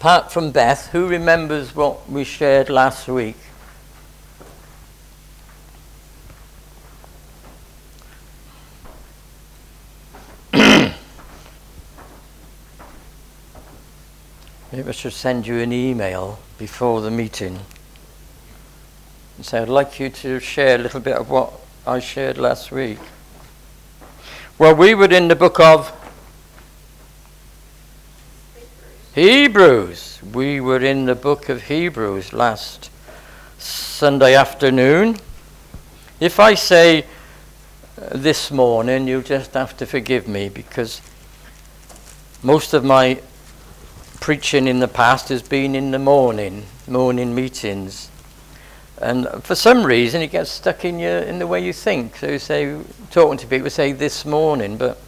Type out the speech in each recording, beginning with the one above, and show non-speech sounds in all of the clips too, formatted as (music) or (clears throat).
Apart from Beth, who remembers what we shared last week? (clears throat) Maybe I should send you an email before the meeting and say, I'd like you to share a little bit of what I shared last week. Well, we were in the book of Hebrews. We were in the book of Hebrews last Sunday afternoon. If I say uh, this morning, you'll just have to forgive me because most of my preaching in the past has been in the morning, morning meetings. And for some reason, it gets stuck in your in the way you think. So you say, talking to people, say this morning, but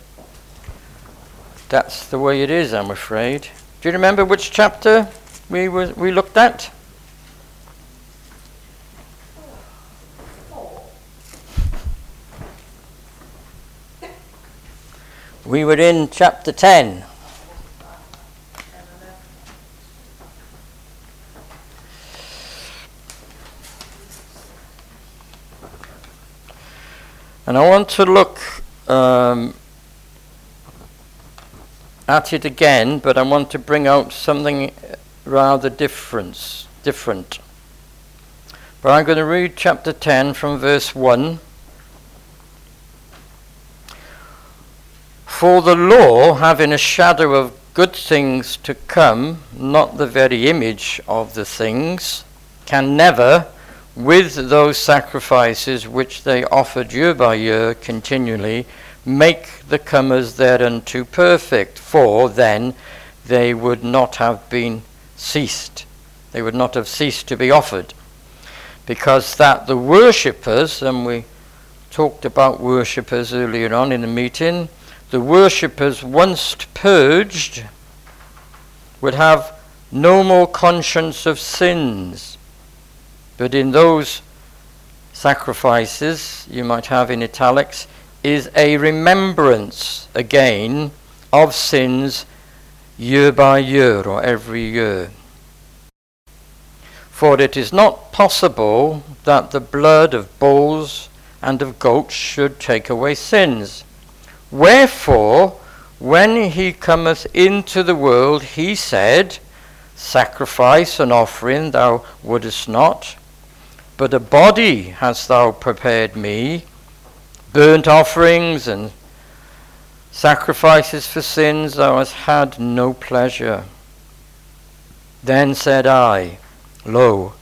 that's the way it is, I'm afraid. Do you remember which chapter we were, we looked at? We were in chapter 10. And I want to look um, at it again, but I want to bring out something rather different. different. But I'm going to read chapter 10 from verse 1. For the law, having a shadow of good things to come, not the very image of the things, can never with those sacrifices which they offered year by year continually, make the comers thereunto perfect, for then they would not have been ceased. They would not have ceased to be offered. Because that the worshippers, and we talked about worshippers earlier on in the meeting, the worshippers once purged would have no more conscience of sins but in those sacrifices, you might have in italics, is a remembrance again of sins year by year or every year. For it is not possible that the blood of bulls and of goats should take away sins. Wherefore, when he cometh into the world, he said, Sacrifice and offering thou wouldest not, but a body hast thou prepared me, burnt offerings and sacrifices for sins thou hast had no pleasure. Then said I, Lo,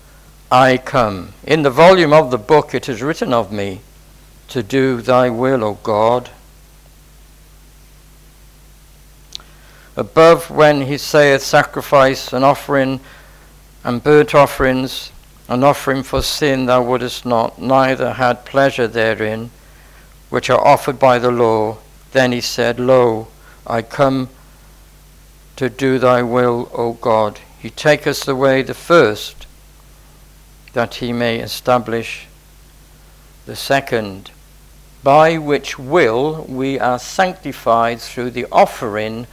I come. In the volume of the book it is written of me, to do thy will, O God. Above when he saith sacrifice and offering and burnt offerings, an offering for sin thou wouldest not, neither had pleasure therein, which are offered by the law. Then he said, Lo, I come to do thy will, O God. He taketh away the first, that he may establish the second, by which will we are sanctified through the offering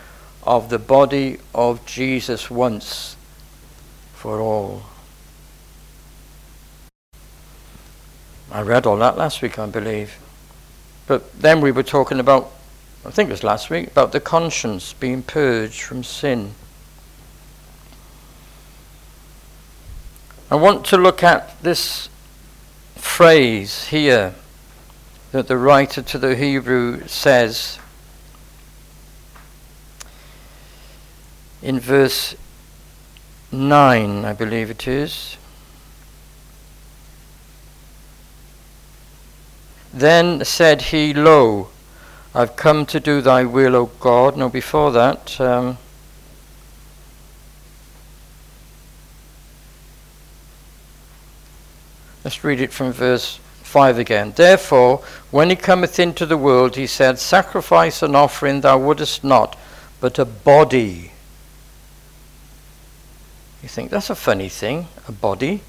of the body of Jesus once for all. I read all that last week, I believe. But then we were talking about, I think it was last week, about the conscience being purged from sin. I want to look at this phrase here that the writer to the Hebrew says in verse 9, I believe it is. Then said he, Lo, I've come to do thy will, O God. No, before that, um, let's read it from verse 5 again. Therefore, when he cometh into the world, he said, Sacrifice and offering thou wouldest not, but a body. You think that's a funny thing, a body.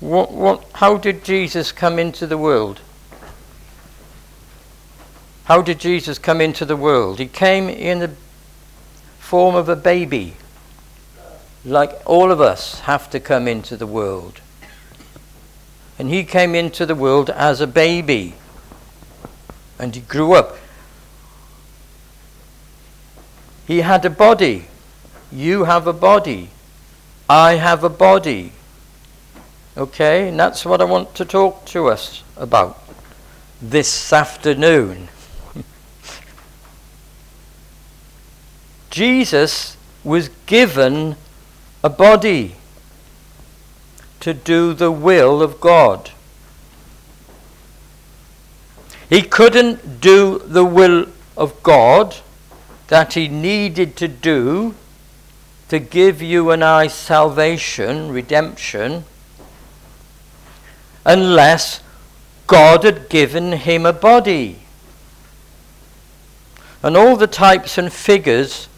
What, what, how did Jesus come into the world? How did Jesus come into the world? He came in the form of a baby, like all of us have to come into the world. And he came into the world as a baby. And he grew up. He had a body. You have a body. I have a body. Okay? And that's what I want to talk to us about this afternoon. Jesus was given a body to do the will of God. He couldn't do the will of God that he needed to do to give you and I salvation, redemption, unless God had given him a body. And all the types and figures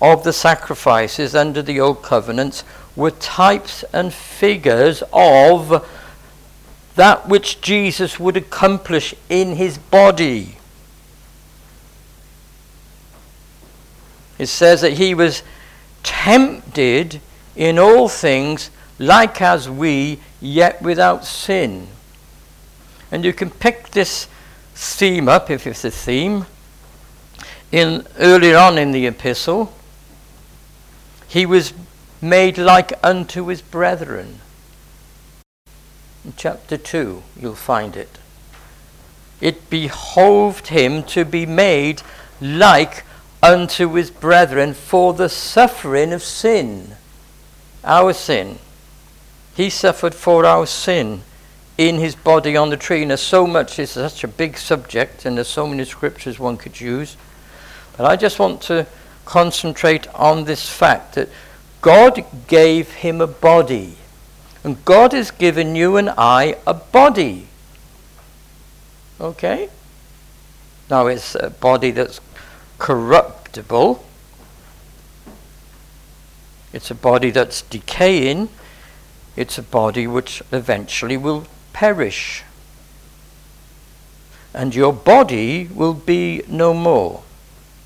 of the sacrifices under the Old Covenants were types and figures of that which Jesus would accomplish in his body. It says that he was tempted in all things like as we, yet without sin. And you can pick this theme up, if it's a theme, in earlier on in the epistle. He was made like unto his brethren. In chapter 2, you'll find it. It behoved him to be made like unto his brethren for the suffering of sin. Our sin. He suffered for our sin in his body on the tree. And there's so much, it's such a big subject, and there's so many scriptures one could use. But I just want to concentrate on this fact that God gave him a body. And God has given you and I a body. Okay? Now it's a body that's corruptible. It's a body that's decaying. It's a body which eventually will perish. And your body will be no more.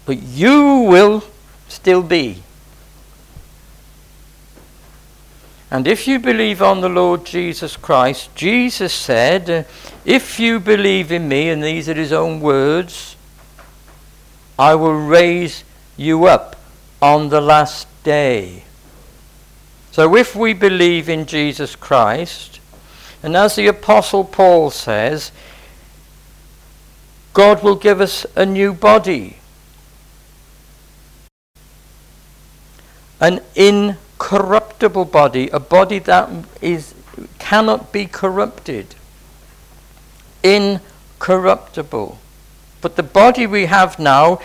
But you will still be. And if you believe on the Lord Jesus Christ, Jesus said, If you believe in me, and these are his own words, I will raise you up on the last day. So if we believe in Jesus Christ, and as the Apostle Paul says, God will give us a new body. An incorruptible body, a body that is cannot be corrupted. Incorruptible. But the body we have now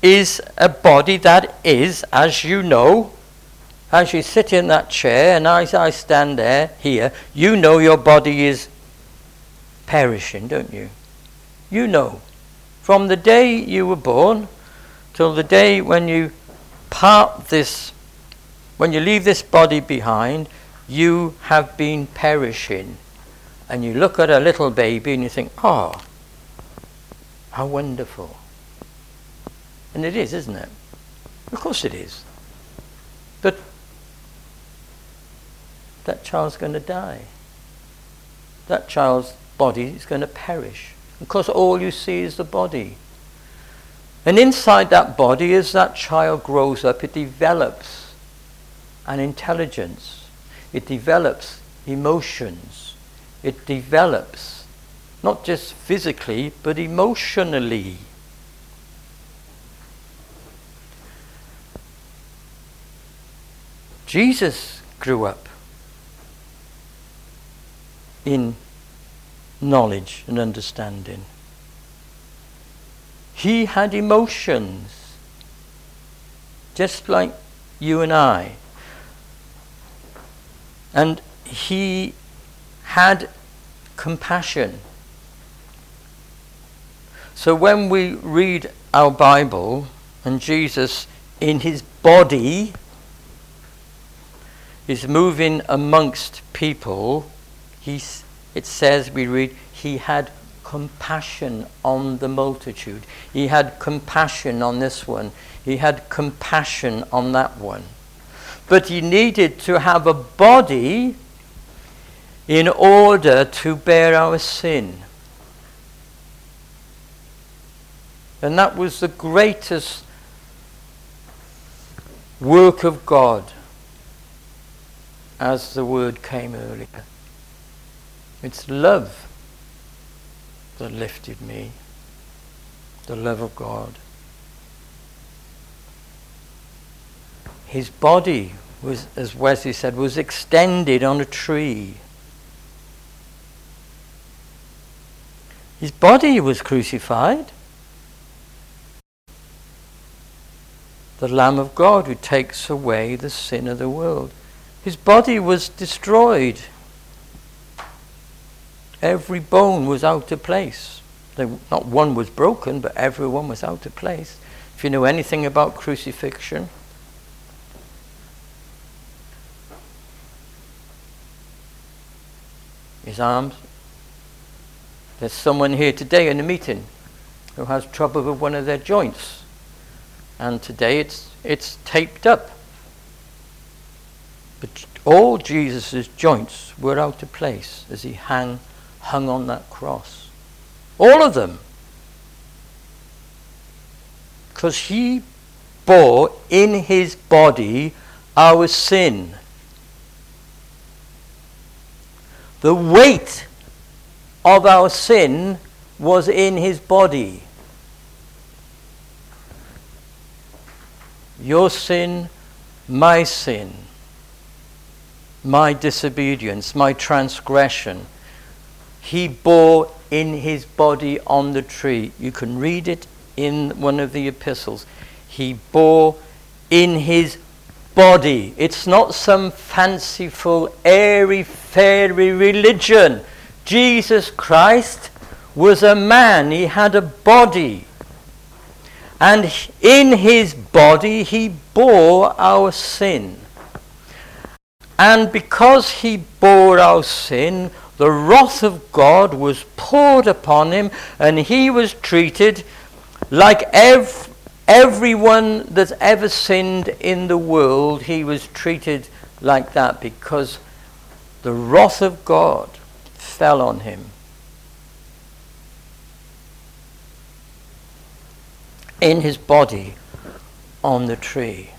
is a body that is, as you know, as you sit in that chair and as I stand there, here, you know your body is perishing, don't you? You know. From the day you were born till the day when you part this when you leave this body behind, you have been perishing. And you look at a little baby and you think, oh, how wonderful. And it is, isn't it? Of course it is. But that child's going to die. That child's body is going to perish. Because all you see is the body. And inside that body, as that child grows up, it develops and intelligence. It develops emotions. It develops not just physically, but emotionally. Jesus grew up in knowledge and understanding. He had emotions, just like you and I. And he had compassion. So when we read our Bible and Jesus in his body is moving amongst people, he, it says, we read, he had compassion on the multitude. He had compassion on this one. He had compassion on that one. But he needed to have a body in order to bear our sin. And that was the greatest work of God, as the word came earlier. It's love that lifted me, the love of God. His body was, as Wesley said, was extended on a tree. His body was crucified. The Lamb of God who takes away the sin of the world. His body was destroyed. Every bone was out of place. Not one was broken, but everyone was out of place. If you know anything about crucifixion, his arms. There's someone here today in a meeting who has trouble with one of their joints. And today it's, it's taped up. But all Jesus' joints were out of place as he hang, hung on that cross. All of them. Because he bore in his body our sin. The weight of our sin was in his body. Your sin, my sin, my disobedience, my transgression, he bore in his body on the tree. You can read it in one of the epistles. He bore in his body. It's not some fanciful, airy, fairy religion. Jesus Christ was a man, he had a body. And in his body, he bore our sin. And because he bore our sin, the wrath of God was poured upon him, and he was treated like every Everyone that's ever sinned in the world, he was treated like that because the wrath of God fell on him. In his body on the tree.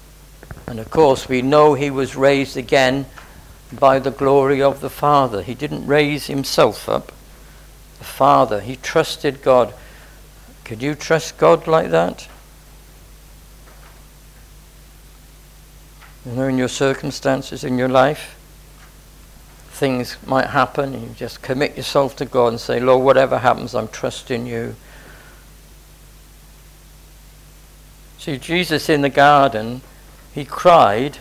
And of course, we know he was raised again by the glory of the Father. He didn't raise himself up. The Father, he trusted God. Could you trust God like that? You know, in your circumstances in your life, things might happen. You just commit yourself to God and say, Lord, whatever happens, I'm trusting you. See, Jesus in the garden, he cried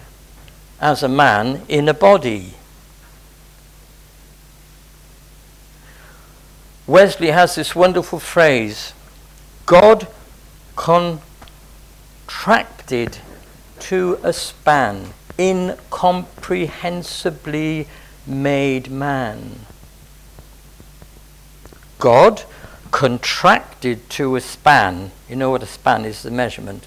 as a man in a body. Wesley has this wonderful phrase God contracted to a span, incomprehensibly made man. God contracted to a span. You know what a span is, the measurement.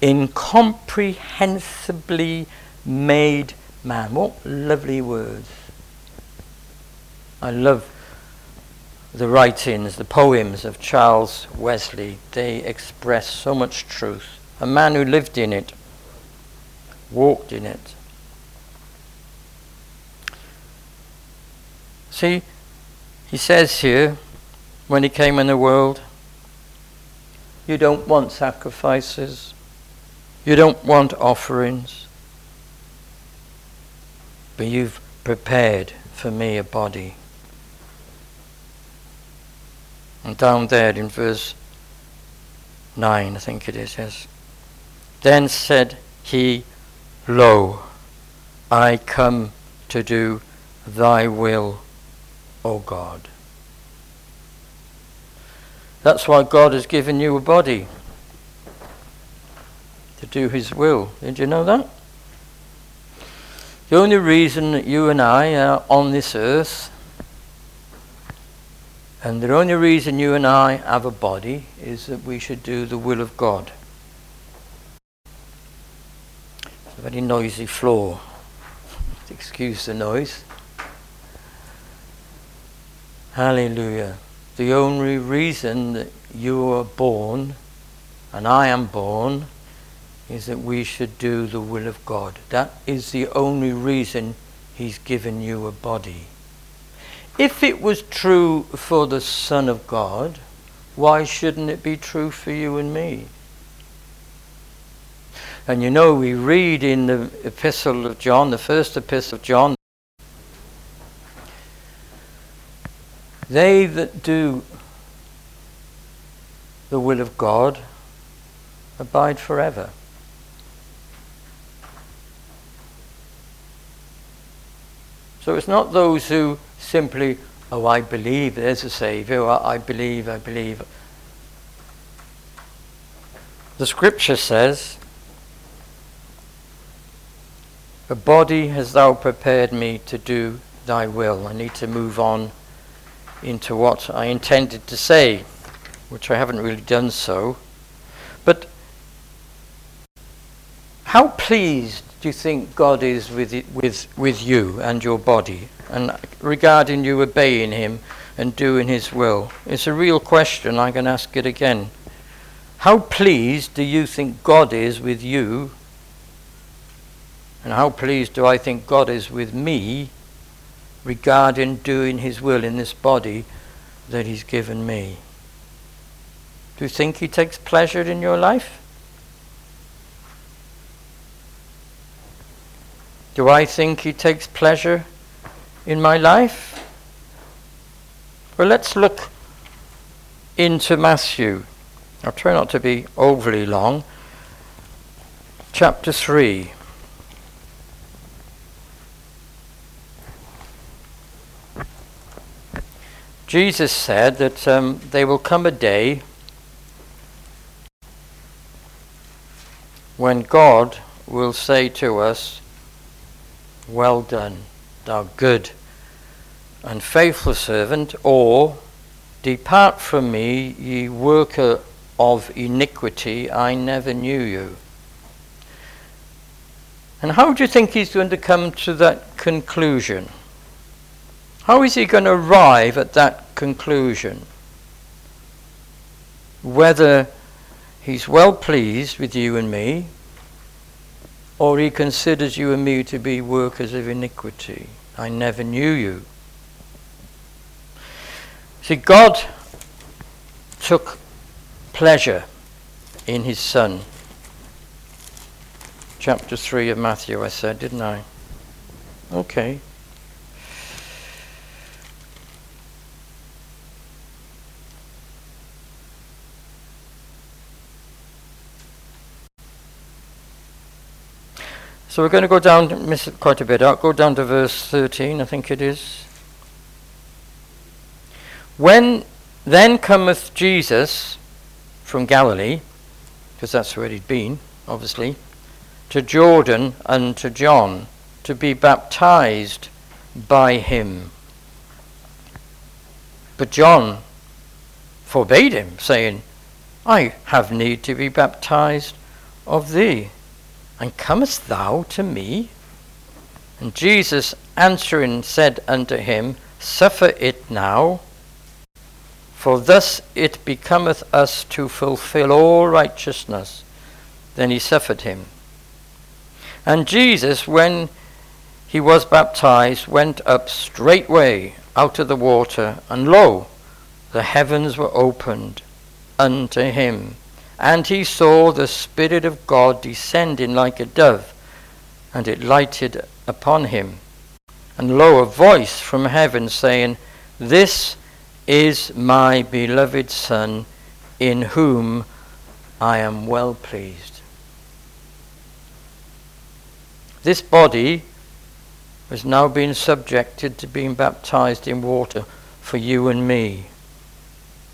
Incomprehensibly made man. What lovely words. I love the writings, the poems of Charles Wesley. They express so much truth a man who lived in it, walked in it. See, he says here, when he came in the world, you don't want sacrifices, you don't want offerings, but you've prepared for me a body. And down there in verse 9, I think it is, yes. Then said he, Lo, I come to do thy will, O God. That's why God has given you a body to do his will. Did you know that? The only reason that you and I are on this earth And the only reason you and I have a body is that we should do the will of God. It's a very noisy floor. (laughs) Excuse the noise. Hallelujah. The only reason that you are born and I am born is that we should do the will of God. That is the only reason He's given you a body. If it was true for the Son of God, why shouldn't it be true for you and me? And you know, we read in the Epistle of John, the first Epistle of John, they that do the will of God abide forever. So it's not those who simply, oh, I believe there's a Saviour, or I believe, I believe. The scripture says, A body hast thou prepared me to do thy will. I need to move on into what I intended to say, which I haven't really done so. But how pleased do you think God is with, it, with, with you and your body and regarding you obeying Him and doing His will? It's a real question. I can ask it again. How pleased do you think God is with you? And how pleased do I think God is with me regarding doing His will in this body that He's given me? Do you think He takes pleasure in your life? Do I think He takes pleasure in my life? Well, let's look into Matthew. I'll try not to be overly long. Chapter 3. Jesus said that um, there will come a day when God will say to us, well done, thou good and faithful servant, or Depart from me, ye worker of iniquity, I never knew you. And how do you think he's going to come to that conclusion? How is he going to arrive at that conclusion? Whether he's well pleased with you and me, or he considers you and me to be workers of iniquity. I never knew you. See, God took pleasure in his Son. Chapter 3 of Matthew, I said, didn't I? Okay. So we're going to go down, miss it quite a bit I'll go down to verse 13, I think it is. When then cometh Jesus from Galilee, because that's where he'd been, obviously, to Jordan and to John to be baptized by him. But John forbade him, saying, I have need to be baptized of thee and comest thou to me? And Jesus answering said unto him, Suffer it now, for thus it becometh us to fulfill all righteousness. Then he suffered him. And Jesus, when he was baptized, went up straightway out of the water, and lo, the heavens were opened unto him and he saw the Spirit of God descending like a dove, and it lighted upon him. And lo, a voice from heaven saying, This is my beloved Son, in whom I am well pleased. This body has now been subjected to being baptized in water for you and me.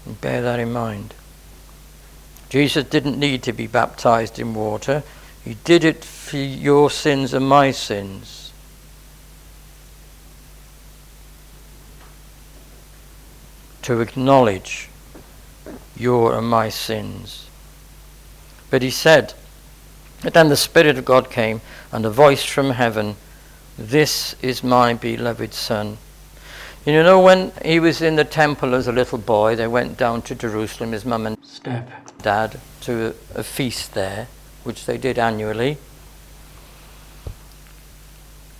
And bear that in mind. Jesus didn't need to be baptized in water. He did it for your sins and my sins. to acknowledge your and my sins. But he said, but then the Spirit of God came, and a voice from heaven, This is my beloved Son. You know, when he was in the temple as a little boy, they went down to Jerusalem, his mum and Step. dad, to a, a feast there, which they did annually.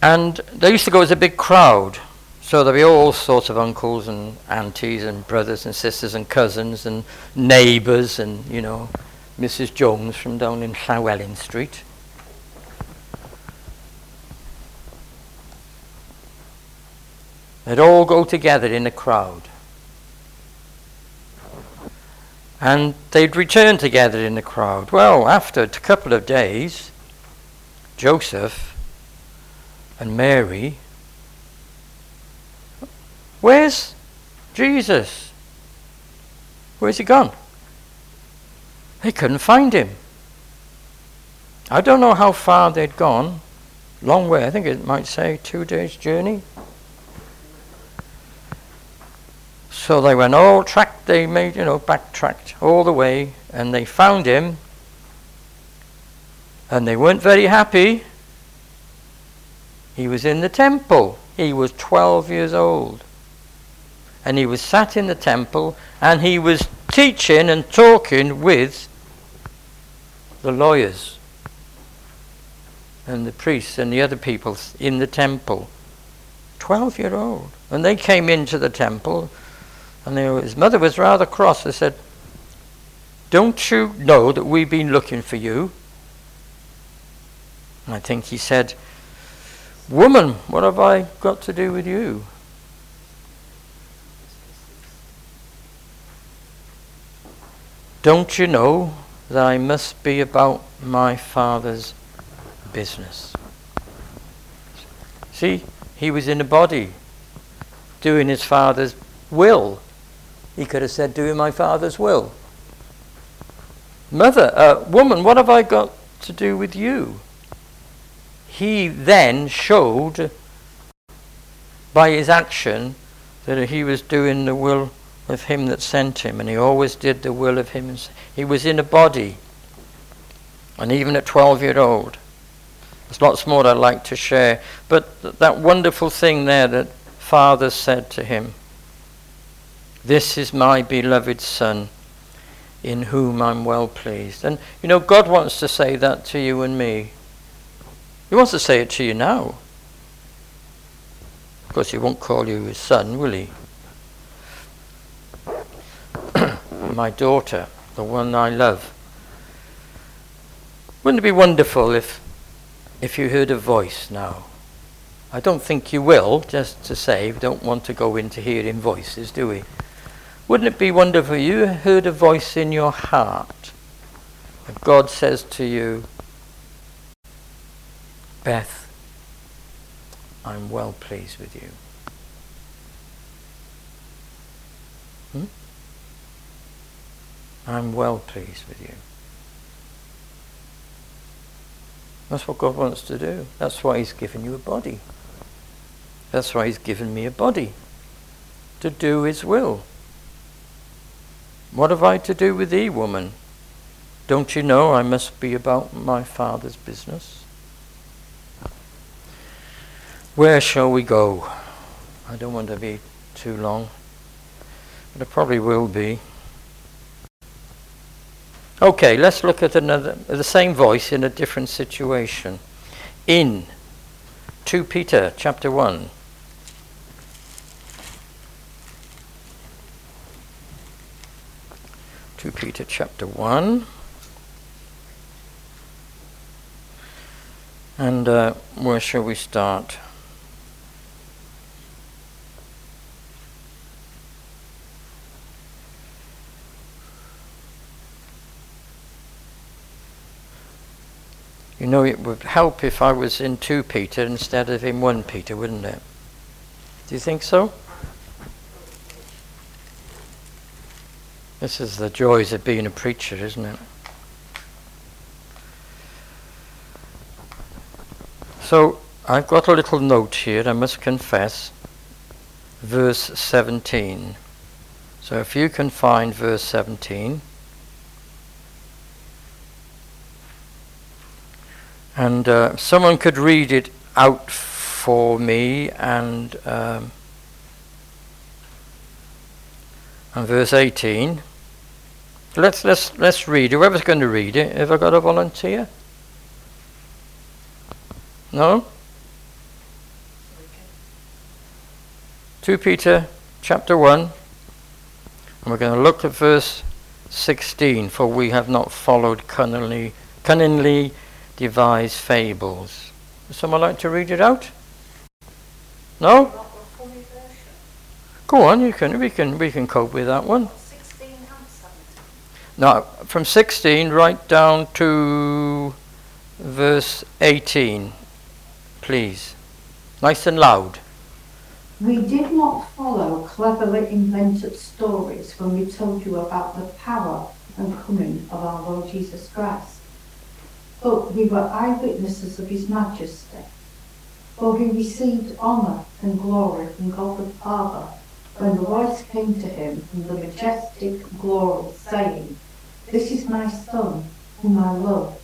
And they used to go as a big crowd. So there'd be all sorts of uncles and aunties and brothers and sisters and cousins and neighbours and, you know, Mrs. Jones from down in Llywelyn Street. They'd all go together in a crowd. And they'd return together in the crowd. Well, after a couple of days, Joseph and Mary, where's Jesus? Where's he gone? They couldn't find him. I don't know how far they'd gone. Long way. I think it might say two days' journey. So they went oh, all tracked, they made, you know, backtracked all the way, and they found him, and they weren't very happy. He was in the temple. He was 12 years old. And he was sat in the temple, and he was teaching and talking with the lawyers and the priests and the other people in the temple. 12 year old. And they came into the temple and his mother was rather cross. They said, Don't you know that we've been looking for you? And I think he said, Woman, what have I got to do with you? Don't you know that I must be about my Father's business? See, he was in a body, doing his Father's will. He could have said, doing my father's will. Mother, uh, woman, what have I got to do with you? He then showed by his action that he was doing the will of him that sent him, and he always did the will of him. He was in a body, and even at 12 year old. There's lots more I'd like to share, but th- that wonderful thing there that Father said to him this is my beloved Son, in whom I'm well pleased. And you know, God wants to say that to you and me. He wants to say it to you now. Of course, He won't call you His son, will He? (clears throat) my daughter, the one I love. Wouldn't it be wonderful if, if you heard a voice now? I don't think you will, just to say, we don't want to go into hearing voices, do we? Wouldn't it be wonderful? if You heard a voice in your heart. And God says to you, Beth, I'm well pleased with you. Hmm? I'm well pleased with you. That's what God wants to do. That's why He's given you a body. That's why He's given me a body. To do His will. What have I to do with thee, woman? Don't you know I must be about my father's business? Where shall we go? I don't want to be too long, but it probably will be. Okay, let's look at another the same voice in a different situation. In 2 Peter chapter 1 2 Peter chapter 1. And uh, where shall we start? You know, it would help if I was in 2 Peter instead of in 1 Peter, wouldn't it? Do you think so? This is the joys of being a preacher, isn't it? So I've got a little note here, I must confess. Verse 17. So if you can find verse 17. And uh, someone could read it out for me and um, and verse 18. Let's let's let's read. Whoever's going to read it, have I got a volunteer? No. 2 Peter chapter 1, and we're going to look at verse 16. For we have not followed cunningly, cunningly devised fables. Would someone like to read it out? No? Go on, you can. We can. We can cope with that one. Now, from 16 right down to verse 18, please. Nice and loud. We did not follow cleverly invented stories when we told you about the power and coming of our Lord Jesus Christ. But we were eyewitnesses of his majesty. For he received honour and glory from God the Father when the voice came to him from the majestic glory, saying, This is my Son, whom I love.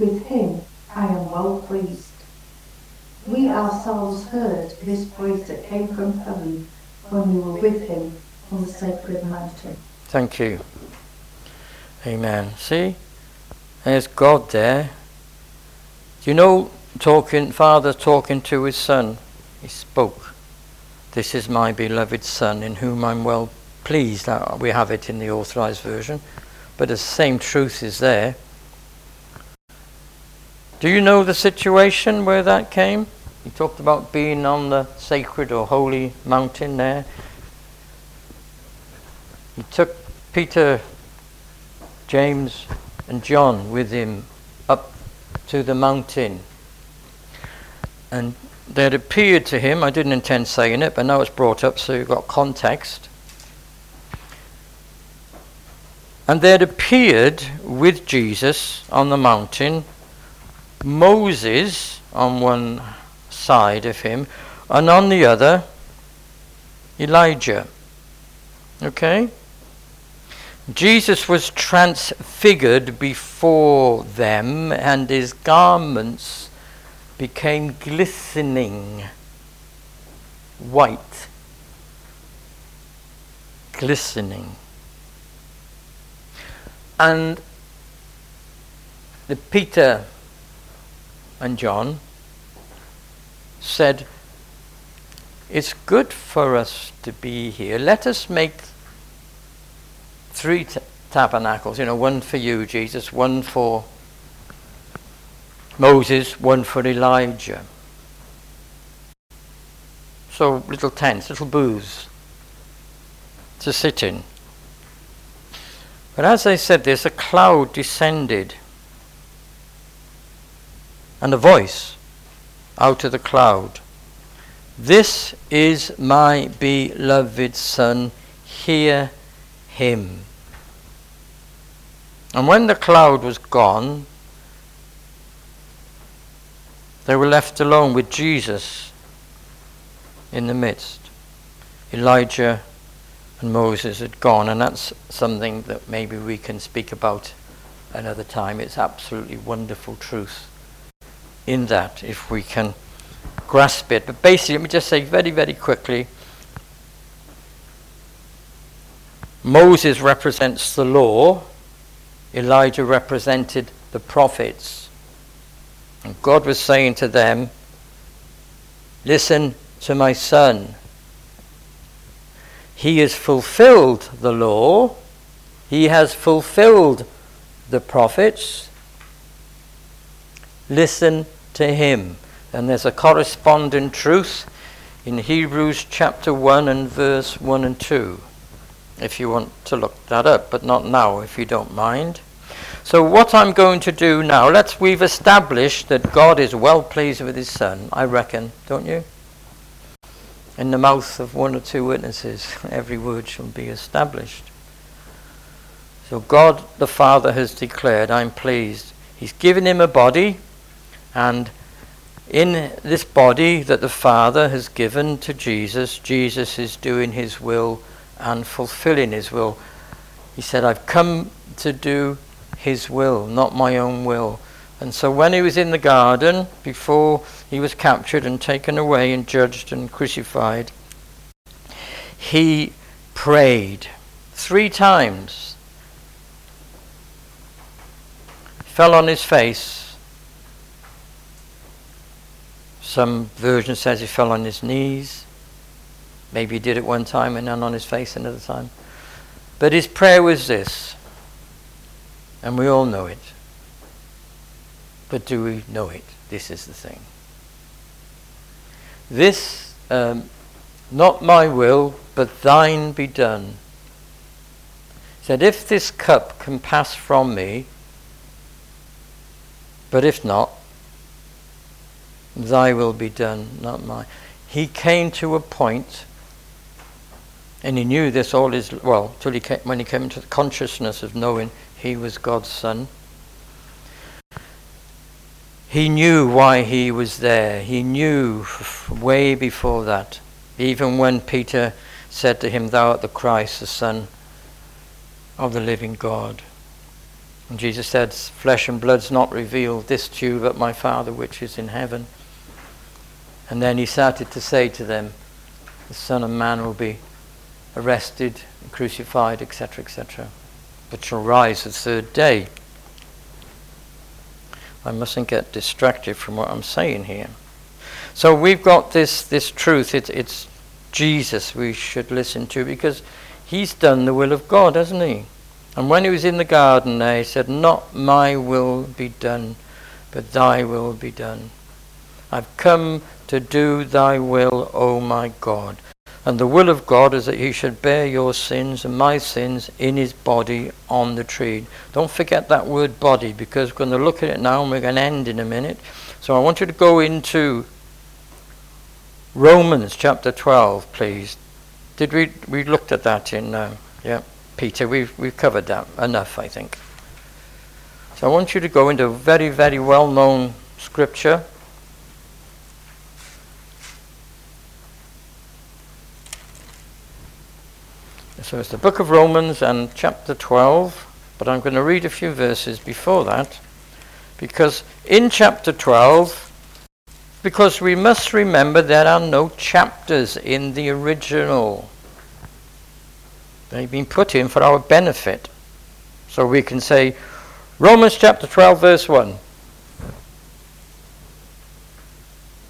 With him I am well pleased. We ourselves heard this voice that came from heaven when we were with him on the sacred mountain. Thank you. Amen. See? There's God there. Do you know talking father talking to his son? He spoke. This is my beloved son in whom I'm well pleased. we have it in the authorized version, but the same truth is there. Do you know the situation where that came? He talked about being on the sacred or holy mountain there. He took Peter, James, and John with him up to the mountain. And there appeared to him, I didn't intend saying it, but now it's brought up so you've got context. And there appeared with Jesus on the mountain Moses on one side of him, and on the other, Elijah. Okay? Jesus was transfigured before them, and his garments became glistening white. Glistening. And the Peter and John said, It's good for us to be here. Let us make three t- tabernacles, you know, one for you, Jesus, one for Moses, one for Elijah. So little tents, little booths to sit in. But as I said this, a cloud descended and a voice out of the cloud. This is my beloved Son, hear him. And when the cloud was gone, they were left alone with Jesus in the midst. Elijah and Moses had gone, and that's something that maybe we can speak about another time. It's absolutely wonderful truth in that if we can grasp it. But basically, let me just say very, very quickly Moses represents the law, Elijah represented the prophets. And God was saying to them, Listen to my son. He has fulfilled the law, he has fulfilled the prophets. Listen to him. And there's a corresponding truth in Hebrews chapter 1 and verse 1 and 2, if you want to look that up, but not now if you don't mind. So what I'm going to do now, let's we've established that God is well pleased with his son, I reckon, don't you? In the mouth of one or two witnesses, (laughs) every word shall be established. So God the Father has declared, I'm pleased. He's given him a body and in this body that the Father has given to Jesus, Jesus is doing his will and fulfilling his will. He said, I've come to do his will, not my own will. And so when he was in the garden, before he was captured and taken away and judged and crucified, he prayed three times. Fell on his face. Some version says he fell on his knees. Maybe he did it one time and then on his face another time. But his prayer was this, and we all know it. But do we know it? This is the thing. This, um, not my will, but thine be done. Said, if this cup can pass from me, but if not, thy will be done, not mine. He came to a point, and he knew this all his well till he came, when he came into the consciousness of knowing he was God's son. He knew why he was there. He knew way before that. Even when Peter said to him, Thou art the Christ, the Son of the living God. And Jesus said, Flesh and blood's not revealed this to you, but my Father which is in heaven. And then he started to say to them, The Son of Man will be arrested, and crucified, etc., etc., but shall rise the third day. I mustn't get distracted from what I'm saying here. So we've got this, this truth. It, it's Jesus we should listen to because he's done the will of God, hasn't he? And when he was in the garden there, he said, Not my will be done, but thy will be done. I've come to do thy will, O my God. And the will of God is that he should bear your sins and my sins in his body on the tree. Don't forget that word body because we're going to look at it now and we're going to end in a minute. So I want you to go into Romans chapter 12, please. Did we we looked at that in uh, yeah, Peter, we've we've covered that enough, I think. So I want you to go into a very, very well known scripture. So it's the book of Romans and chapter 12, but I'm going to read a few verses before that because in chapter 12, because we must remember there are no chapters in the original. They've been put in for our benefit. So we can say Romans chapter 12, verse 1.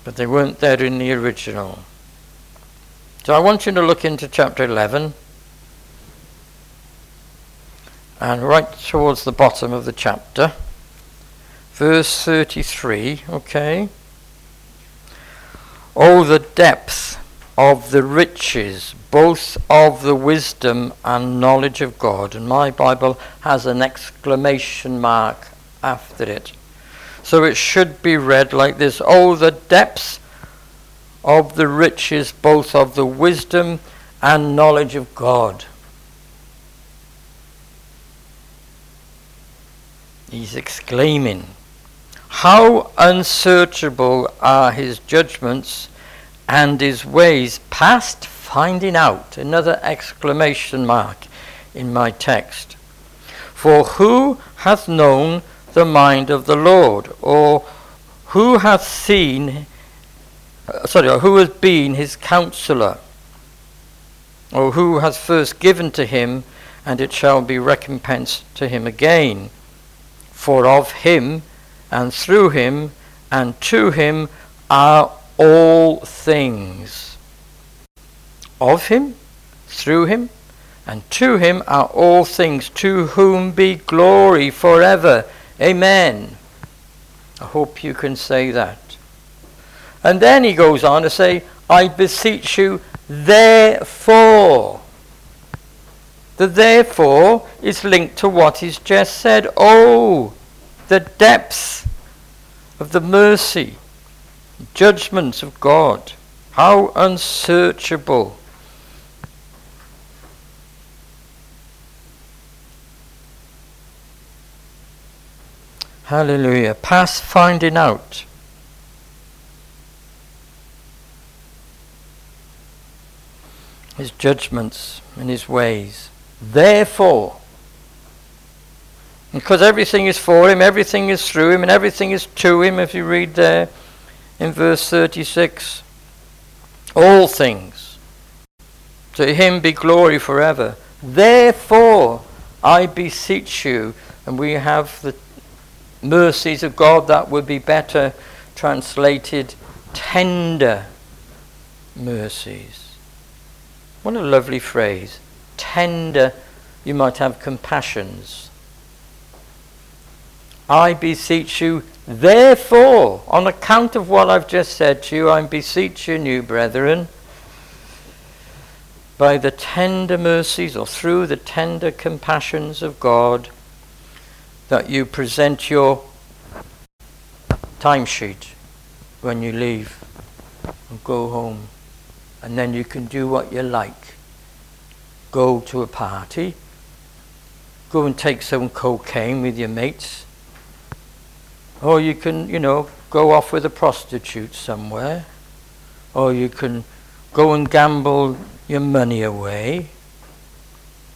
But they weren't there in the original. So I want you to look into chapter 11 and right towards the bottom of the chapter, verse 33, okay? Oh, the depth of the riches, both of the wisdom and knowledge of God. And my Bible has an exclamation mark after it. So it should be read like this Oh, the depths of the riches, both of the wisdom and knowledge of God. He's exclaiming, How unsearchable are his judgments and his ways past finding out. Another exclamation mark in my text. For who hath known the mind of the Lord? Or who hath seen, uh, sorry, or who has been his counselor? Or who hath first given to him, and it shall be recompensed to him again? For of him, and through him, and to him are all things. Of him, through him, and to him are all things, to whom be glory forever. Amen. I hope you can say that. And then he goes on to say, I beseech you, therefore. The therefore is linked to what is just said. Oh, the depths of the mercy, judgments of God. How unsearchable. Hallelujah. Past finding out. his judgments and his ways. Therefore, because everything is for him, everything is through him, and everything is to him, if you read there in verse 36, all things. To him be glory forever. Therefore, I beseech you, and we have the mercies of God that would be better translated tender mercies. What a lovely phrase. Tender, you might have compassions. I beseech you, therefore, on account of what I've just said to you, I beseech you, new brethren, by the tender mercies or through the tender compassions of God, that you present your timesheet when you leave and go home. And then you can do what you like. Go to a party, go and take some cocaine with your mates, or you can, you know, go off with a prostitute somewhere, or you can go and gamble your money away.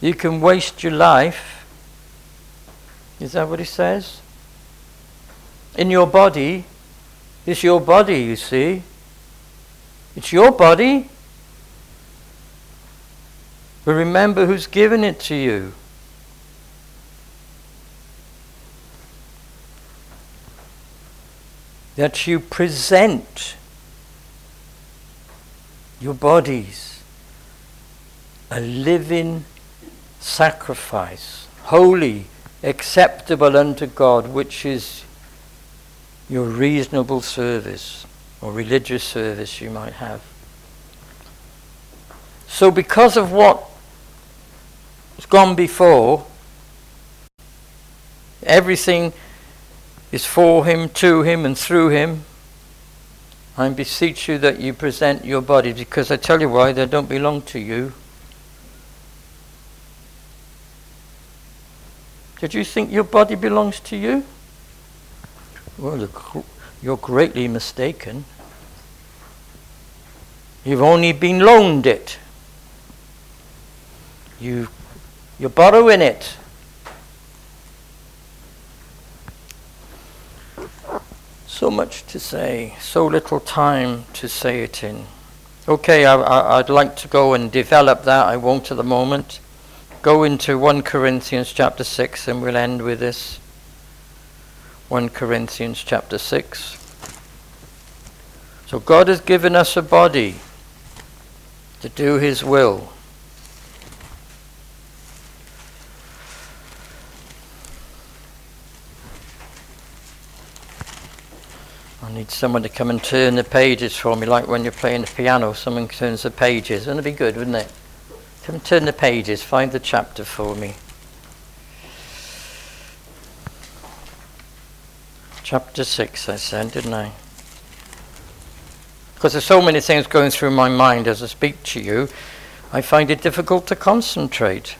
You can waste your life. Is that what he says? In your body, it's your body, you see. It's your body. But remember who's given it to you. That you present your bodies a living sacrifice, holy, acceptable unto God, which is your reasonable service or religious service you might have. So, because of what gone before, everything is for him, to him, and through him. I beseech you that you present your body, because I tell you why, they don't belong to you. Did you think your body belongs to you? Well, you're greatly mistaken. You've only been loaned it. You, you're borrowing it. So much to say, so little time to say it in. Okay, I, would like to go and develop that. I won't at the moment. Go into 1 Corinthians chapter 6 and we'll end with this. 1 Corinthians chapter 6. So God has given us a body to do His will. I need someone to come and turn the pages for me, like when you're playing the piano, someone turns the pages. Wouldn't it be good, wouldn't it? Come and turn the pages, find the chapter for me. Chapter 6, I said, didn't I? Because there's so many things going through my mind as I speak to you, I find it difficult to concentrate.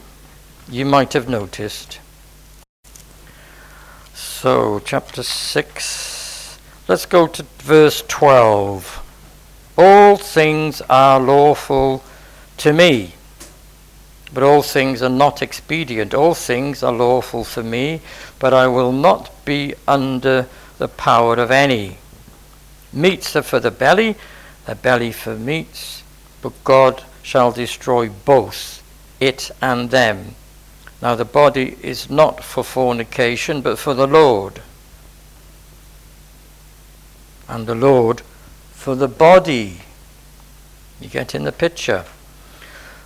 You might have noticed. So, chapter 6, let's go to verse 12. All things are lawful to me, but all things are not expedient. All things are lawful for me, but I will not be under the power of any. Meats are for the belly, the belly for meats, but God shall destroy both it and them. Now the body is not for fornication, but for the Lord. And the Lord for the body. You get in the picture.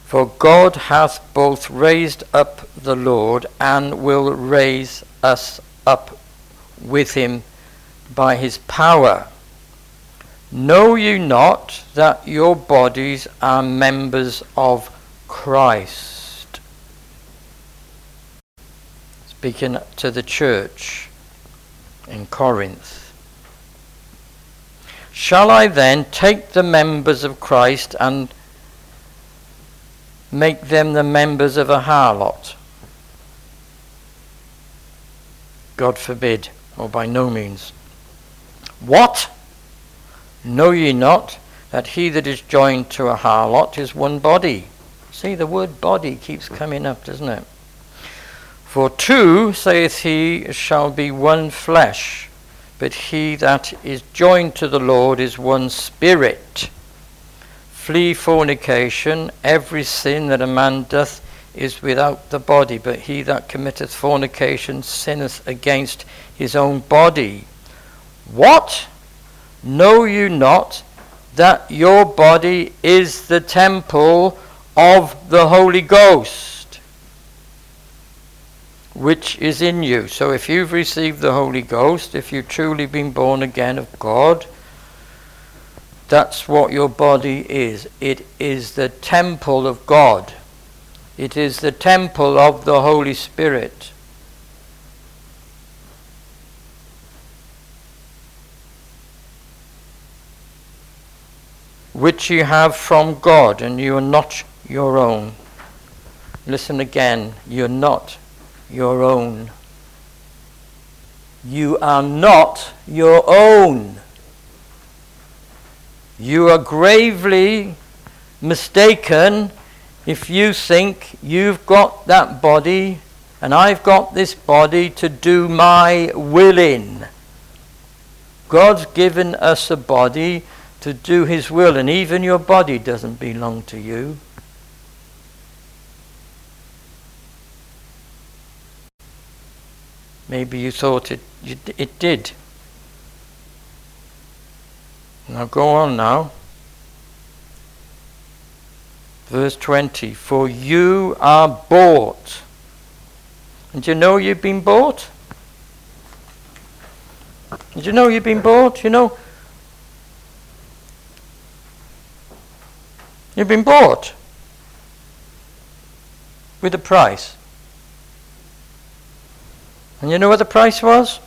For God hath both raised up the Lord and will raise us up with him by his power. Know you not that your bodies are members of Christ? Speaking to the church in Corinth. Shall I then take the members of Christ and make them the members of a harlot? God forbid, or by no means. What? Know ye not that he that is joined to a harlot is one body? See, the word body keeps coming up, doesn't it? For two, saith he, shall be one flesh, but he that is joined to the Lord is one spirit. Flee fornication, every sin that a man doth is without the body, but he that committeth fornication sinneth against his own body. What? Know you not that your body is the temple of the Holy Ghost, which is in you? So if you've received the Holy Ghost, if you've truly been born again of God, that's what your body is. It is the temple of God. It is the temple of the Holy Spirit. Which you have from God, and you are not your own. Listen again, you're not your own. You are not your own. You are gravely mistaken if you think you've got that body and I've got this body to do my will in. God's given us a body to do his will, and even your body doesn't belong to you. Maybe you thought it, it did. Now go on now. Verse 20 For you are bought. And you know you've been bought? Did you know you've been bought? You know, you've been bought with a price. And you know what the price was?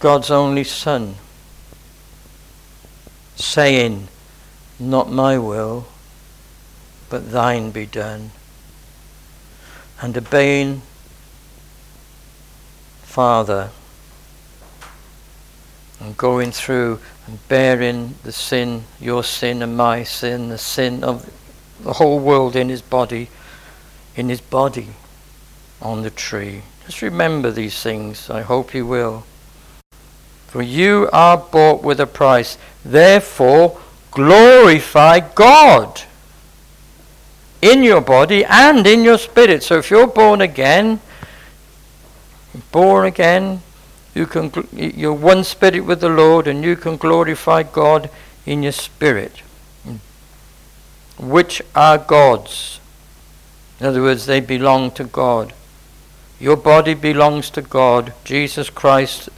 God's only Son, saying, Not my will, but thine be done. And obeying Father and going through and bearing the sin, your sin and my sin, the sin of the whole world in his body in his body on the tree. Just remember these things. I hope you will. For you are bought with a price. Therefore, glorify God in your body and in your spirit. So if you're born again, born again, you can you're one spirit with the Lord and you can glorify God in your spirit. Which are God's. In other words, they belong to God. Your body belongs to God. Jesus Christ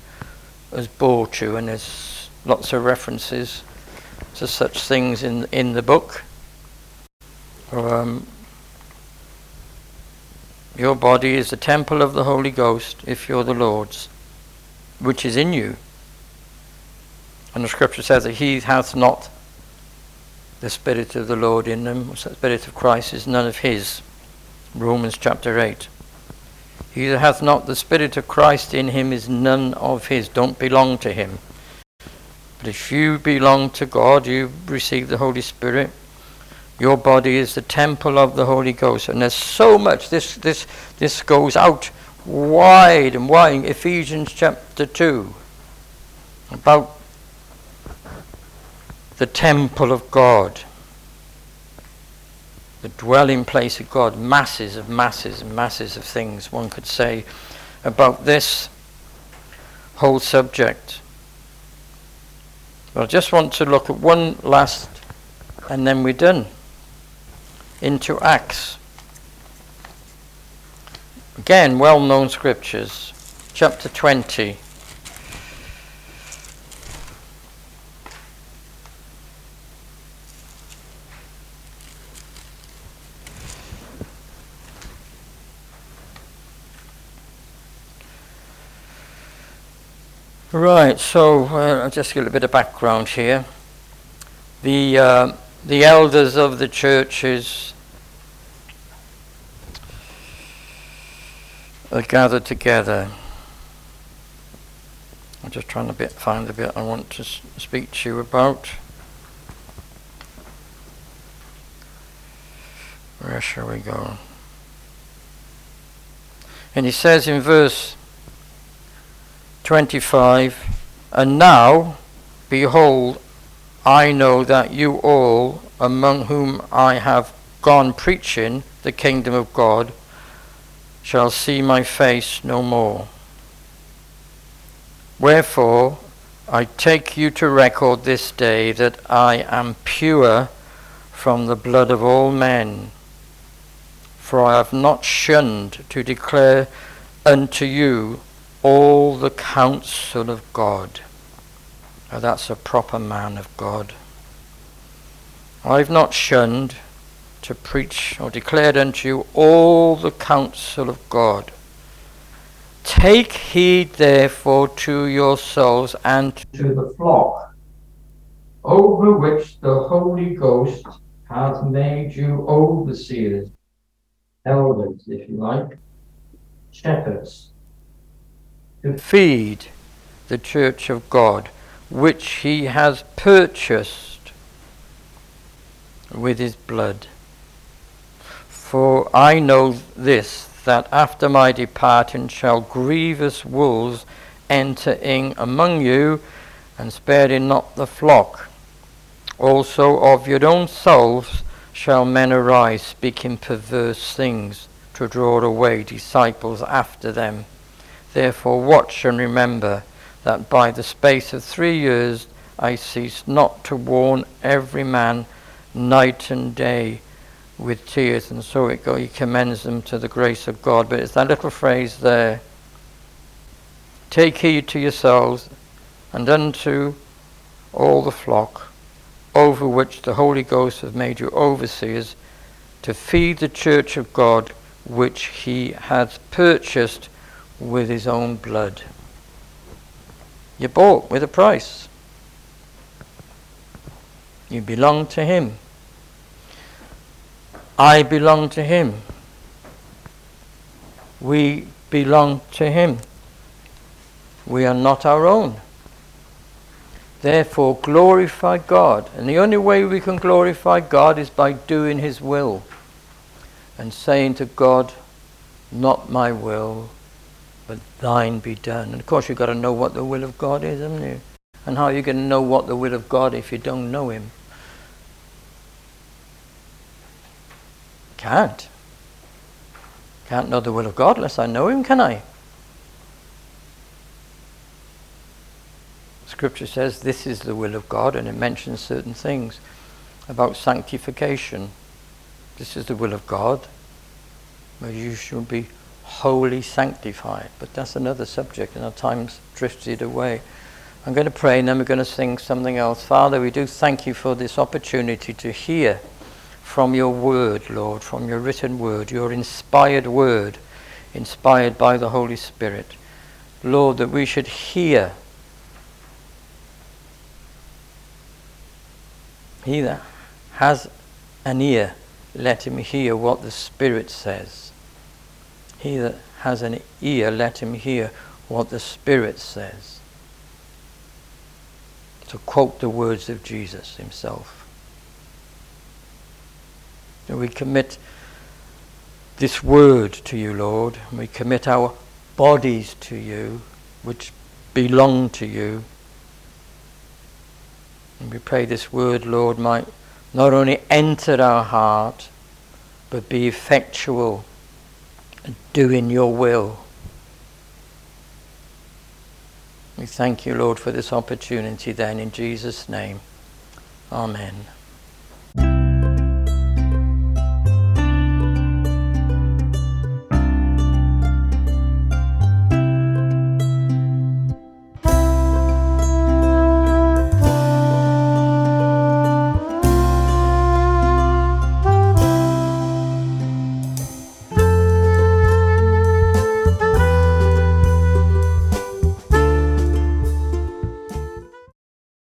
has bought you, and there's lots of references to such things in in the book. Um, your body is the temple of the Holy Ghost, if you're the Lord's, which is in you. And the scripture says that he hath not the Spirit of the Lord in them, the Spirit of Christ is none of his. Romans chapter 8. He that hath not the Spirit of Christ in him is none of his, don't belong to him. But if you belong to God, you receive the Holy Spirit. Your body is the temple of the Holy Ghost. And there's so much, this, this, this goes out wide and wide. Ephesians chapter 2, about the temple of God the dwelling place of God, masses of masses and masses of things one could say about this whole subject. But I just want to look at one last, and then we're done, into Acts. Again, well known scriptures, chapter 20. Right, so uh, I'll just give a bit of background here. The, uh, the elders of the churches are gathered together. I'm just trying to bit, find the bit I want to s- speak to you about. Where shall we go? And he says in verse 25, And now, behold, I know that you all, among whom I have gone preaching the kingdom of God, shall see my face no more. Wherefore, I take you to record this day that I am pure from the blood of all men. For I have not shunned to declare unto you all the counsel of God. Now that's a proper man of God. I've not shunned to preach or declare unto you all the counsel of God. Take heed therefore to yourselves and to the flock, over which the Holy Ghost hath made you overseers, elders, if you like, shepherds, feed the church of God, which he has purchased with his blood. For I know this, that after my departing shall grievous wolves enter in among you, and sparing not the flock. Also of your own selves shall men arise, speaking perverse things, to draw away disciples after them. Therefore watch and remember that by the space of three years I ceased not to warn every man night and day with tears, and so it go, he commends them to the grace of God. But it's that little phrase there Take heed to yourselves and unto all the flock over which the Holy Ghost has made you overseers to feed the church of God which he hath purchased with his own blood. You bought with a price. You belong to him. I belong to Him. We belong to Him. We are not our own. Therefore, glorify God. And the only way we can glorify God is by doing His will and saying to God, Not my will, but thine be done. And of course, you've got to know what the will of God is, haven't you? And how are you going to know what the will of God if you don't know Him? Can't. Can't know the will of God unless I know Him, can I? Scripture says this is the will of God, and it mentions certain things about sanctification. This is the will of God, you should be wholly sanctified. But that's another subject, and our time's drifted away. I'm going to pray, and then we're going to sing something else. Father, we do thank you for this opportunity to hear from your word, Lord, from your written word, your inspired word, inspired by the Holy Spirit. Lord, that we should hear. He that has an ear, let him hear what the Spirit says. He that has an ear, let him hear what the Spirit says. To quote the words of Jesus himself. And we commit this word to you, Lord. We commit our bodies to you, which belong to you. And we pray this word, Lord, might not only enter our heart, but be effectual and doing your will. We thank you, Lord, for this opportunity then in Jesus' name. Amen.